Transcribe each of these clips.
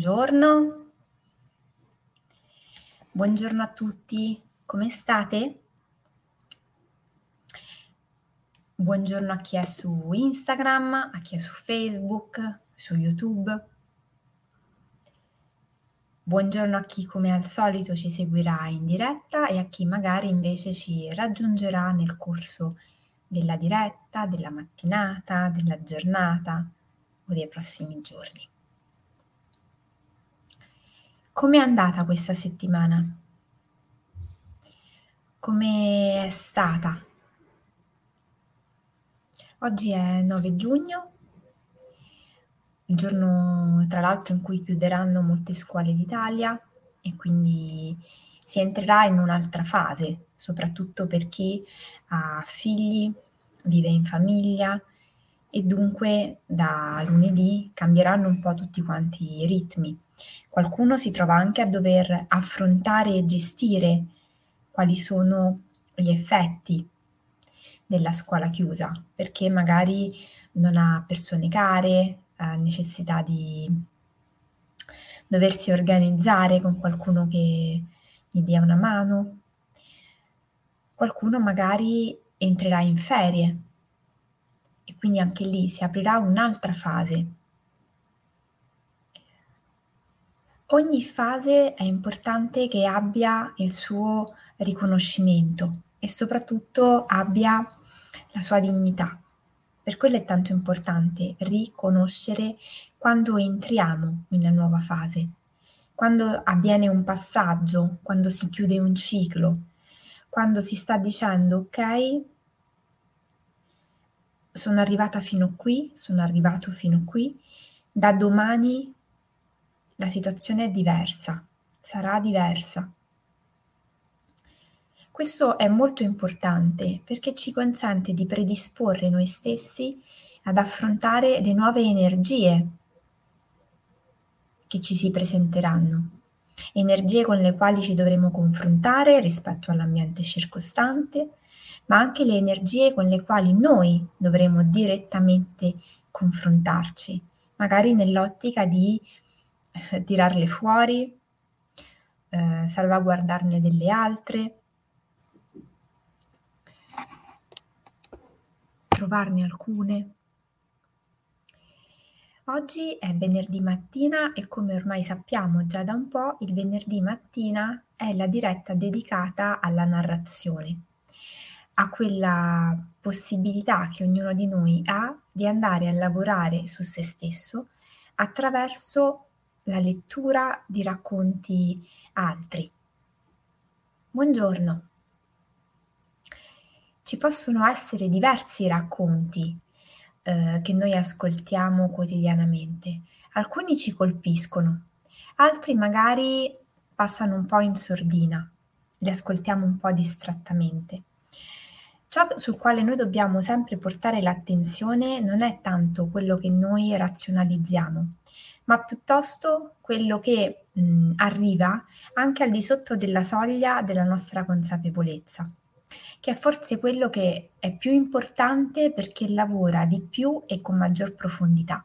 Buongiorno. Buongiorno a tutti, come state? Buongiorno a chi è su Instagram, a chi è su Facebook, su YouTube. Buongiorno a chi come al solito ci seguirà in diretta e a chi magari invece ci raggiungerà nel corso della diretta, della mattinata, della giornata o dei prossimi giorni. Come è andata questa settimana? Come è stata? Oggi è 9 giugno, il giorno tra l'altro in cui chiuderanno molte scuole d'Italia e quindi si entrerà in un'altra fase, soprattutto per chi ha figli, vive in famiglia e dunque da lunedì cambieranno un po' tutti quanti i ritmi. Qualcuno si trova anche a dover affrontare e gestire quali sono gli effetti della scuola chiusa, perché magari non ha persone care, ha necessità di doversi organizzare con qualcuno che gli dia una mano. Qualcuno magari entrerà in ferie e quindi anche lì si aprirà un'altra fase Ogni fase è importante che abbia il suo riconoscimento e soprattutto abbia la sua dignità. Per quello è tanto importante riconoscere quando entriamo in una nuova fase, quando avviene un passaggio, quando si chiude un ciclo, quando si sta dicendo ok, sono arrivata fino qui, sono arrivato fino qui, da domani la situazione è diversa, sarà diversa. Questo è molto importante perché ci consente di predisporre noi stessi ad affrontare le nuove energie che ci si presenteranno, energie con le quali ci dovremo confrontare rispetto all'ambiente circostante, ma anche le energie con le quali noi dovremo direttamente confrontarci, magari nell'ottica di tirarle fuori, eh, salvaguardarne delle altre, trovarne alcune. Oggi è venerdì mattina e come ormai sappiamo già da un po', il venerdì mattina è la diretta dedicata alla narrazione, a quella possibilità che ognuno di noi ha di andare a lavorare su se stesso attraverso la lettura di racconti altri. Buongiorno. Ci possono essere diversi racconti eh, che noi ascoltiamo quotidianamente. Alcuni ci colpiscono, altri magari passano un po' in sordina, li ascoltiamo un po' distrattamente. Ciò sul quale noi dobbiamo sempre portare l'attenzione non è tanto quello che noi razionalizziamo, ma piuttosto quello che mh, arriva anche al di sotto della soglia della nostra consapevolezza, che è forse quello che è più importante perché lavora di più e con maggior profondità.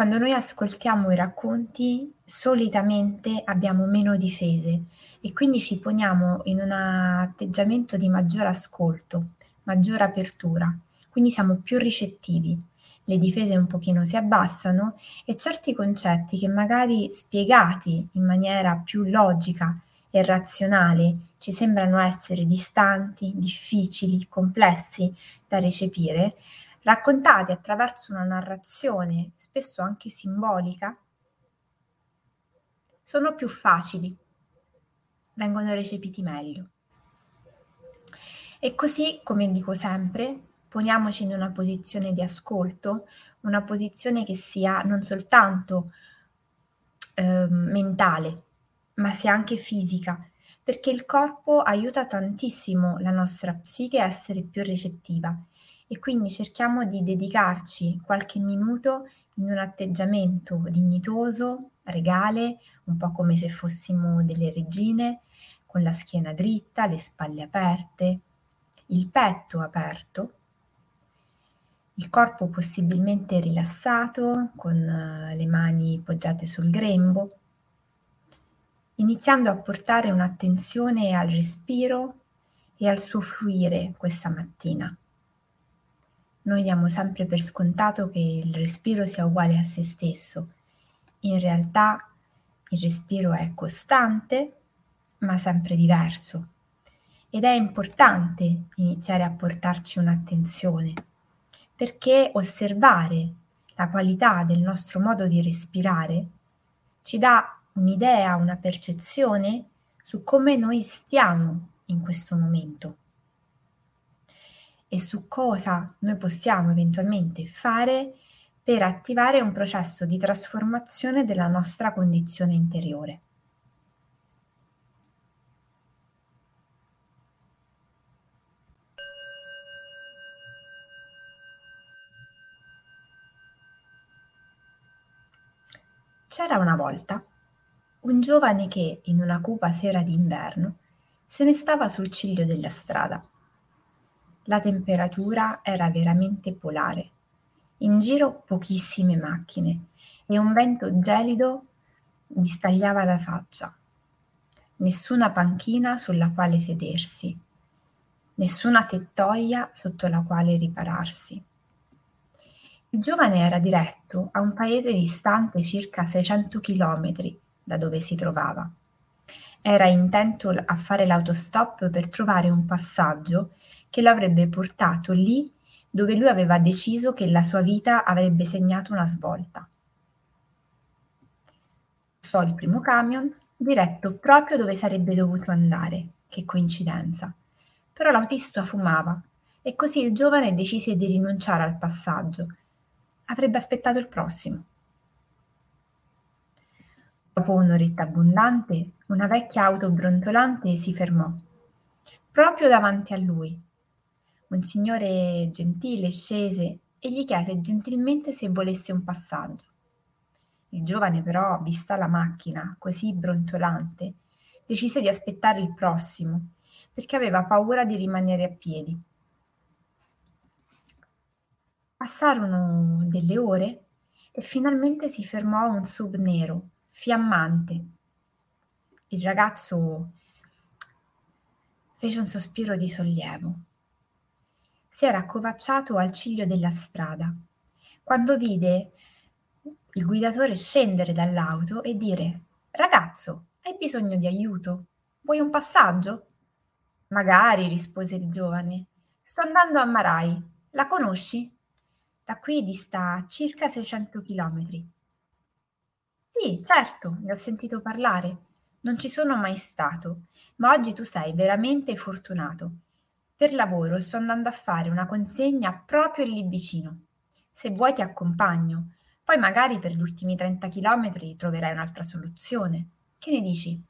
Quando noi ascoltiamo i racconti, solitamente abbiamo meno difese e quindi ci poniamo in un atteggiamento di maggior ascolto, maggior apertura, quindi siamo più ricettivi le difese un pochino si abbassano e certi concetti che magari spiegati in maniera più logica e razionale ci sembrano essere distanti, difficili, complessi da recepire, raccontati attraverso una narrazione, spesso anche simbolica, sono più facili, vengono recepiti meglio. E così, come dico sempre, poniamoci in una posizione di ascolto, una posizione che sia non soltanto eh, mentale, ma sia anche fisica, perché il corpo aiuta tantissimo la nostra psiche a essere più recettiva e quindi cerchiamo di dedicarci qualche minuto in un atteggiamento dignitoso, regale, un po' come se fossimo delle regine, con la schiena dritta, le spalle aperte, il petto aperto il corpo possibilmente rilassato, con eh, le mani poggiate sul grembo, iniziando a portare un'attenzione al respiro e al suo fluire questa mattina. Noi diamo sempre per scontato che il respiro sia uguale a se stesso. In realtà il respiro è costante, ma sempre diverso. Ed è importante iniziare a portarci un'attenzione perché osservare la qualità del nostro modo di respirare ci dà un'idea, una percezione su come noi stiamo in questo momento e su cosa noi possiamo eventualmente fare per attivare un processo di trasformazione della nostra condizione interiore. C'era una volta un giovane che, in una cupa sera d'inverno, se ne stava sul ciglio della strada. La temperatura era veramente polare. In giro pochissime macchine e un vento gelido gli stagliava la faccia. Nessuna panchina sulla quale sedersi, nessuna tettoia sotto la quale ripararsi. Il giovane era diretto a un paese distante circa 600 chilometri da dove si trovava. Era intento a fare l'autostop per trovare un passaggio che l'avrebbe portato lì dove lui aveva deciso che la sua vita avrebbe segnato una svolta. Passò il primo camion, diretto proprio dove sarebbe dovuto andare. Che coincidenza. Però l'autista fumava e così il giovane decise di rinunciare al passaggio avrebbe aspettato il prossimo. Dopo un'oretta abbondante, una vecchia auto brontolante si fermò, proprio davanti a lui. Un signore gentile scese e gli chiese gentilmente se volesse un passaggio. Il giovane però, vista la macchina così brontolante, decise di aspettare il prossimo, perché aveva paura di rimanere a piedi. Passarono delle ore e finalmente si fermò un sub nero, fiammante. Il ragazzo fece un sospiro di sollievo. Si era accovacciato al ciglio della strada quando vide il guidatore scendere dall'auto e dire Ragazzo, hai bisogno di aiuto? Vuoi un passaggio? Magari, rispose il giovane. Sto andando a Marai. La conosci? Da qui dista circa 600 chilometri. Sì, certo, ne ho sentito parlare. Non ci sono mai stato, ma oggi tu sei veramente fortunato. Per lavoro sto andando a fare una consegna proprio lì vicino. Se vuoi ti accompagno, poi magari per gli ultimi 30 chilometri troverai un'altra soluzione. Che ne dici?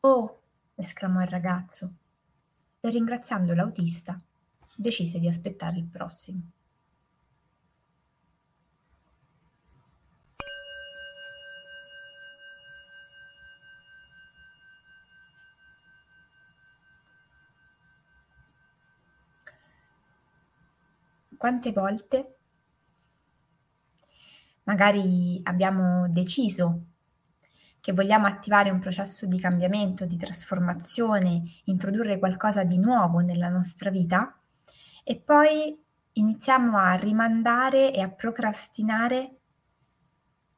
Oh, esclamò il ragazzo e ringraziando l'autista decise di aspettare il prossimo. Quante volte magari abbiamo deciso che vogliamo attivare un processo di cambiamento, di trasformazione, introdurre qualcosa di nuovo nella nostra vita e poi iniziamo a rimandare e a procrastinare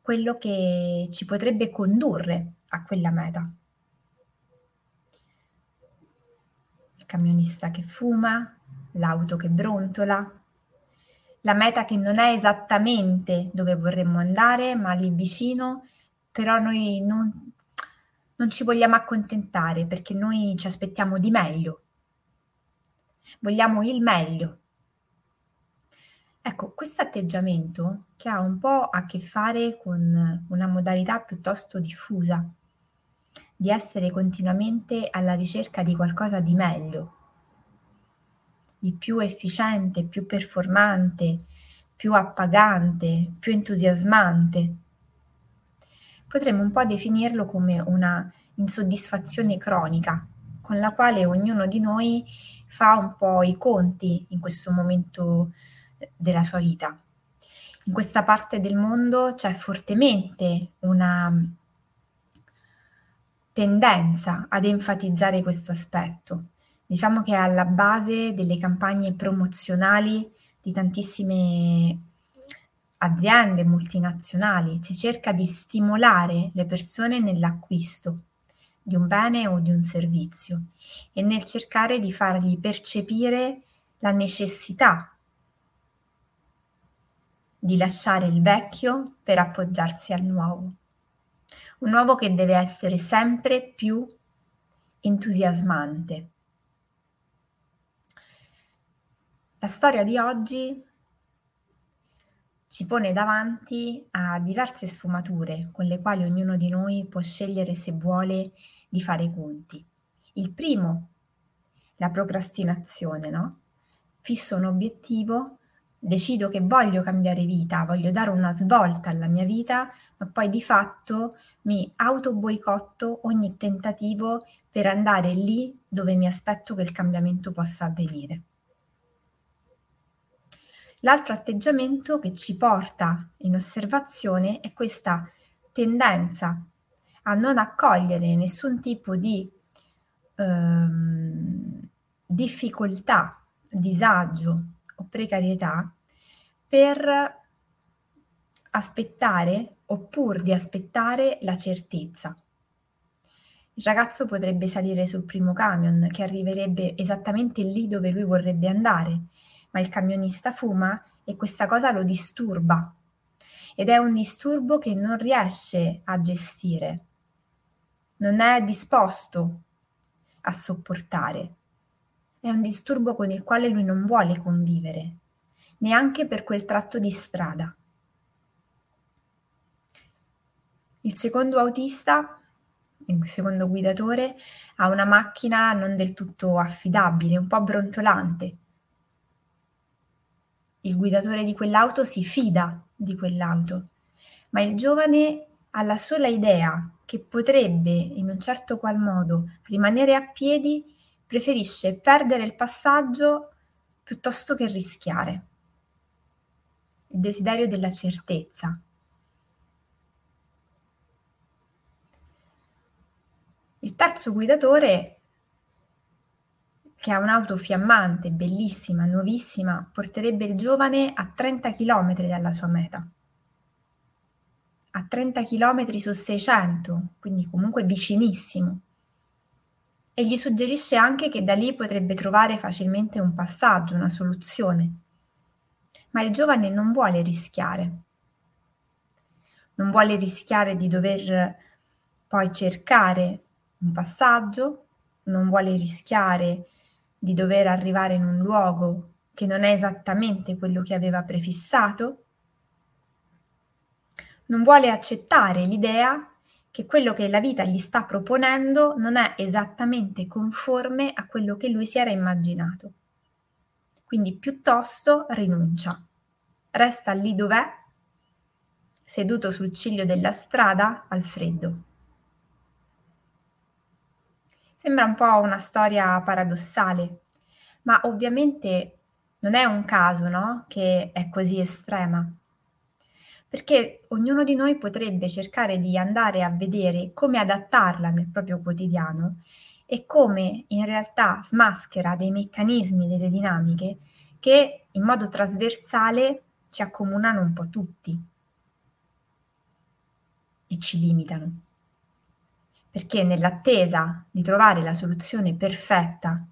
quello che ci potrebbe condurre a quella meta. Il camionista che fuma, l'auto che brontola, la meta che non è esattamente dove vorremmo andare, ma lì vicino, però noi non, non ci vogliamo accontentare perché noi ci aspettiamo di meglio. Vogliamo il meglio. Ecco, questo atteggiamento che ha un po' a che fare con una modalità piuttosto diffusa, di essere continuamente alla ricerca di qualcosa di meglio, di più efficiente, più performante, più appagante, più entusiasmante. Potremmo un po' definirlo come una insoddisfazione cronica, con la quale ognuno di noi fa un po' i conti in questo momento della sua vita. In questa parte del mondo c'è fortemente una tendenza ad enfatizzare questo aspetto. Diciamo che è alla base delle campagne promozionali di tantissime aziende multinazionali. Si cerca di stimolare le persone nell'acquisto di un bene o di un servizio e nel cercare di fargli percepire la necessità di lasciare il vecchio per appoggiarsi al nuovo un uovo che deve essere sempre più entusiasmante. La storia di oggi ci pone davanti a diverse sfumature con le quali ognuno di noi può scegliere se vuole di fare i conti. Il primo, la procrastinazione, no? Fisso un obiettivo decido che voglio cambiare vita, voglio dare una svolta alla mia vita, ma poi di fatto mi auto boicotto ogni tentativo per andare lì dove mi aspetto che il cambiamento possa avvenire. L'altro atteggiamento che ci porta in osservazione è questa tendenza a non accogliere nessun tipo di ehm, difficoltà, disagio, o precarietà per aspettare oppure di aspettare la certezza. Il ragazzo potrebbe salire sul primo camion che arriverebbe esattamente lì dove lui vorrebbe andare, ma il camionista fuma e questa cosa lo disturba ed è un disturbo che non riesce a gestire, non è disposto a sopportare. È un disturbo con il quale lui non vuole convivere, neanche per quel tratto di strada. Il secondo autista, il secondo guidatore, ha una macchina non del tutto affidabile, un po' brontolante. Il guidatore di quell'auto si fida di quell'auto, ma il giovane ha la sola idea che potrebbe, in un certo qual modo, rimanere a piedi preferisce perdere il passaggio piuttosto che rischiare. Il desiderio della certezza. Il terzo guidatore, che ha un'auto fiammante, bellissima, nuovissima, porterebbe il giovane a 30 km dalla sua meta. A 30 km su 600, quindi comunque vicinissimo e gli suggerisce anche che da lì potrebbe trovare facilmente un passaggio, una soluzione. Ma il giovane non vuole rischiare. Non vuole rischiare di dover poi cercare un passaggio, non vuole rischiare di dover arrivare in un luogo che non è esattamente quello che aveva prefissato, non vuole accettare l'idea che quello che la vita gli sta proponendo non è esattamente conforme a quello che lui si era immaginato. Quindi piuttosto rinuncia, resta lì dov'è, seduto sul ciglio della strada al freddo. Sembra un po' una storia paradossale, ma ovviamente non è un caso, no? Che è così estrema perché ognuno di noi potrebbe cercare di andare a vedere come adattarla nel proprio quotidiano e come in realtà smaschera dei meccanismi, delle dinamiche che in modo trasversale ci accomunano un po' tutti e ci limitano. Perché nell'attesa di trovare la soluzione perfetta,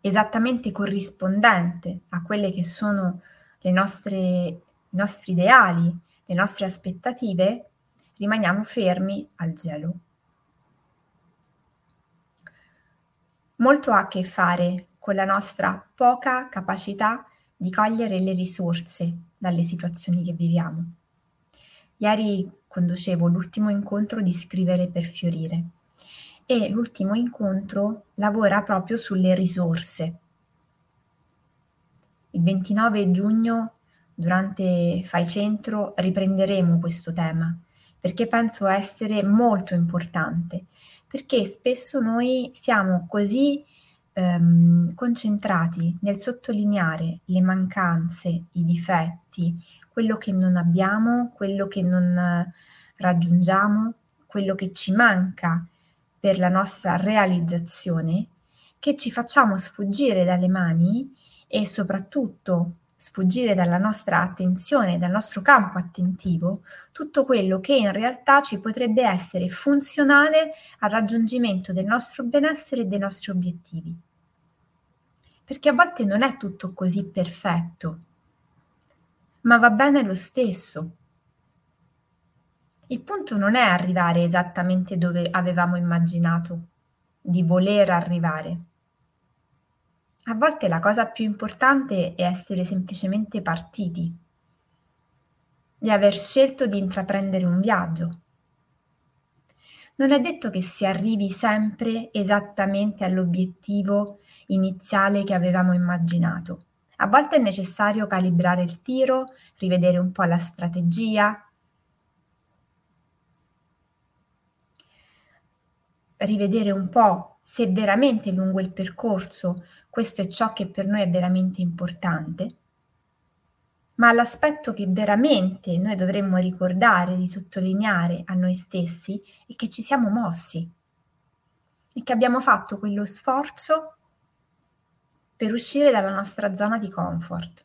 esattamente corrispondente a quelle che sono le nostre i nostri ideali, le nostre aspettative, rimaniamo fermi al gelo. Molto ha a che fare con la nostra poca capacità di cogliere le risorse dalle situazioni che viviamo. Ieri conducevo l'ultimo incontro di Scrivere per Fiorire e l'ultimo incontro lavora proprio sulle risorse. Il 29 giugno durante Fai Centro riprenderemo questo tema perché penso essere molto importante, perché spesso noi siamo così ehm, concentrati nel sottolineare le mancanze, i difetti, quello che non abbiamo, quello che non raggiungiamo, quello che ci manca per la nostra realizzazione, che ci facciamo sfuggire dalle mani e soprattutto sfuggire dalla nostra attenzione, dal nostro campo attentivo, tutto quello che in realtà ci potrebbe essere funzionale al raggiungimento del nostro benessere e dei nostri obiettivi. Perché a volte non è tutto così perfetto, ma va bene lo stesso. Il punto non è arrivare esattamente dove avevamo immaginato di voler arrivare. A volte la cosa più importante è essere semplicemente partiti, di aver scelto di intraprendere un viaggio. Non è detto che si arrivi sempre esattamente all'obiettivo iniziale che avevamo immaginato. A volte è necessario calibrare il tiro, rivedere un po' la strategia, rivedere un po' se veramente lungo il percorso. Questo è ciò che per noi è veramente importante, ma l'aspetto che veramente noi dovremmo ricordare di sottolineare a noi stessi è che ci siamo mossi e che abbiamo fatto quello sforzo per uscire dalla nostra zona di comfort.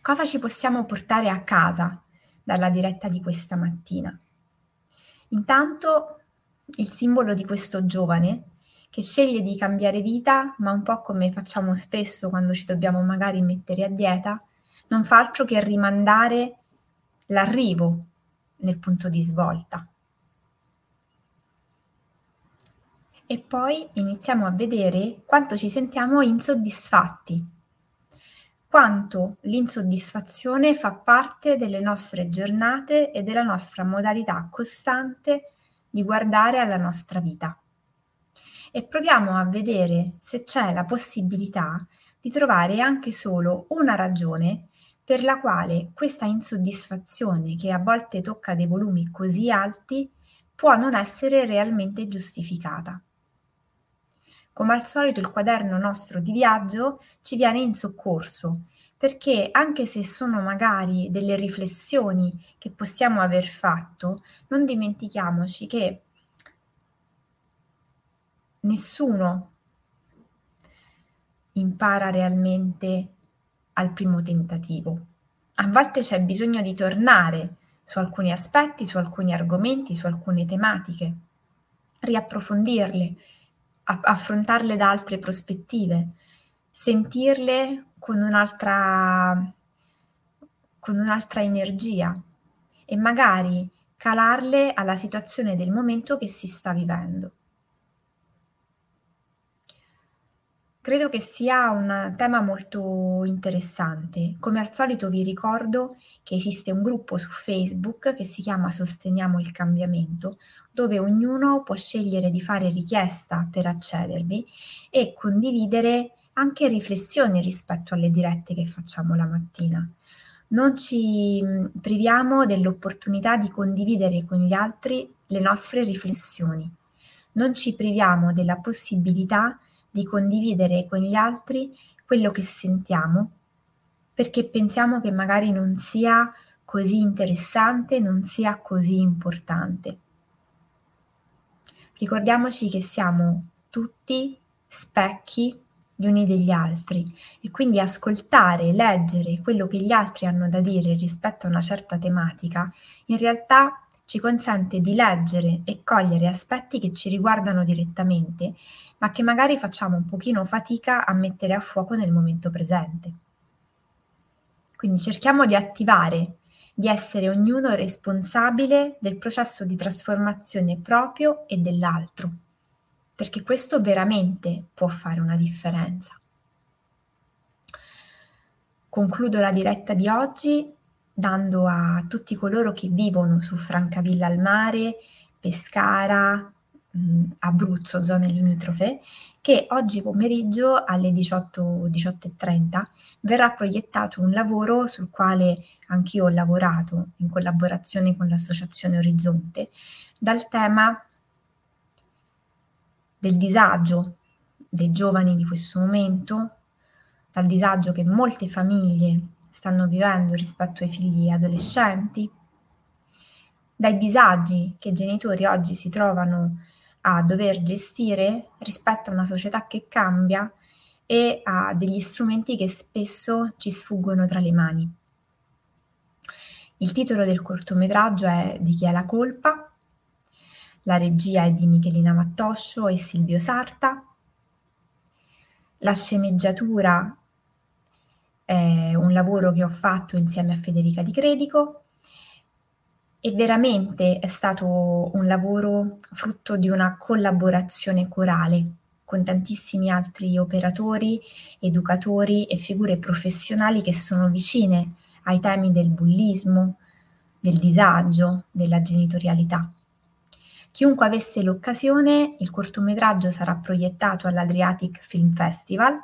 Cosa ci possiamo portare a casa dalla diretta di questa mattina? Intanto il simbolo di questo giovane che sceglie di cambiare vita, ma un po' come facciamo spesso quando ci dobbiamo magari mettere a dieta, non fa altro che rimandare l'arrivo nel punto di svolta. E poi iniziamo a vedere quanto ci sentiamo insoddisfatti, quanto l'insoddisfazione fa parte delle nostre giornate e della nostra modalità costante di guardare alla nostra vita e proviamo a vedere se c'è la possibilità di trovare anche solo una ragione per la quale questa insoddisfazione, che a volte tocca dei volumi così alti, può non essere realmente giustificata. Come al solito il quaderno nostro di viaggio ci viene in soccorso, perché anche se sono magari delle riflessioni che possiamo aver fatto, non dimentichiamoci che nessuno impara realmente al primo tentativo. A volte c'è bisogno di tornare su alcuni aspetti, su alcuni argomenti, su alcune tematiche, riapprofondirle, affrontarle da altre prospettive, sentirle con un'altra, con un'altra energia e magari calarle alla situazione del momento che si sta vivendo. Credo che sia un tema molto interessante. Come al solito vi ricordo che esiste un gruppo su Facebook che si chiama Sosteniamo il cambiamento, dove ognuno può scegliere di fare richiesta per accedervi e condividere anche riflessioni rispetto alle dirette che facciamo la mattina. Non ci mm, priviamo dell'opportunità di condividere con gli altri le nostre riflessioni. Non ci priviamo della possibilità di di condividere con gli altri quello che sentiamo, perché pensiamo che magari non sia così interessante, non sia così importante. Ricordiamoci che siamo tutti specchi gli uni degli altri e quindi ascoltare, leggere quello che gli altri hanno da dire rispetto a una certa tematica in realtà ci consente di leggere e cogliere aspetti che ci riguardano direttamente ma che magari facciamo un pochino fatica a mettere a fuoco nel momento presente. Quindi cerchiamo di attivare, di essere ognuno responsabile del processo di trasformazione proprio e dell'altro, perché questo veramente può fare una differenza. Concludo la diretta di oggi dando a tutti coloro che vivono su Francavilla al mare, Pescara, Abruzzo, zone limitrofe, che oggi pomeriggio alle 18, 18.30 verrà proiettato un lavoro sul quale anch'io ho lavorato in collaborazione con l'associazione Orizzonte, dal tema del disagio dei giovani di questo momento, dal disagio che molte famiglie stanno vivendo rispetto ai figli adolescenti, dai disagi che i genitori oggi si trovano a dover gestire rispetto a una società che cambia e a degli strumenti che spesso ci sfuggono tra le mani. Il titolo del cortometraggio è Di chi è la colpa? La regia è di Michelina Mattoscio e Silvio Sarta. La sceneggiatura è un lavoro che ho fatto insieme a Federica Di Credico e veramente è stato un lavoro frutto di una collaborazione corale con tantissimi altri operatori, educatori e figure professionali che sono vicine ai temi del bullismo, del disagio, della genitorialità. Chiunque avesse l'occasione, il cortometraggio sarà proiettato all'Adriatic Film Festival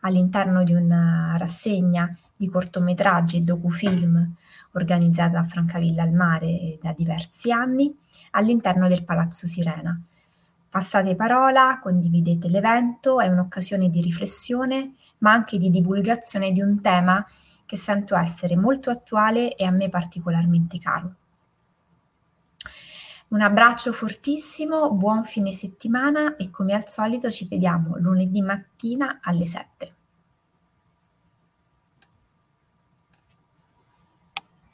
all'interno di una rassegna di cortometraggi e docufilm organizzata a Francavilla al Mare da diversi anni all'interno del Palazzo Sirena. Passate parola, condividete l'evento, è un'occasione di riflessione ma anche di divulgazione di un tema che sento essere molto attuale e a me particolarmente caro. Un abbraccio fortissimo, buon fine settimana e come al solito ci vediamo lunedì mattina alle 7.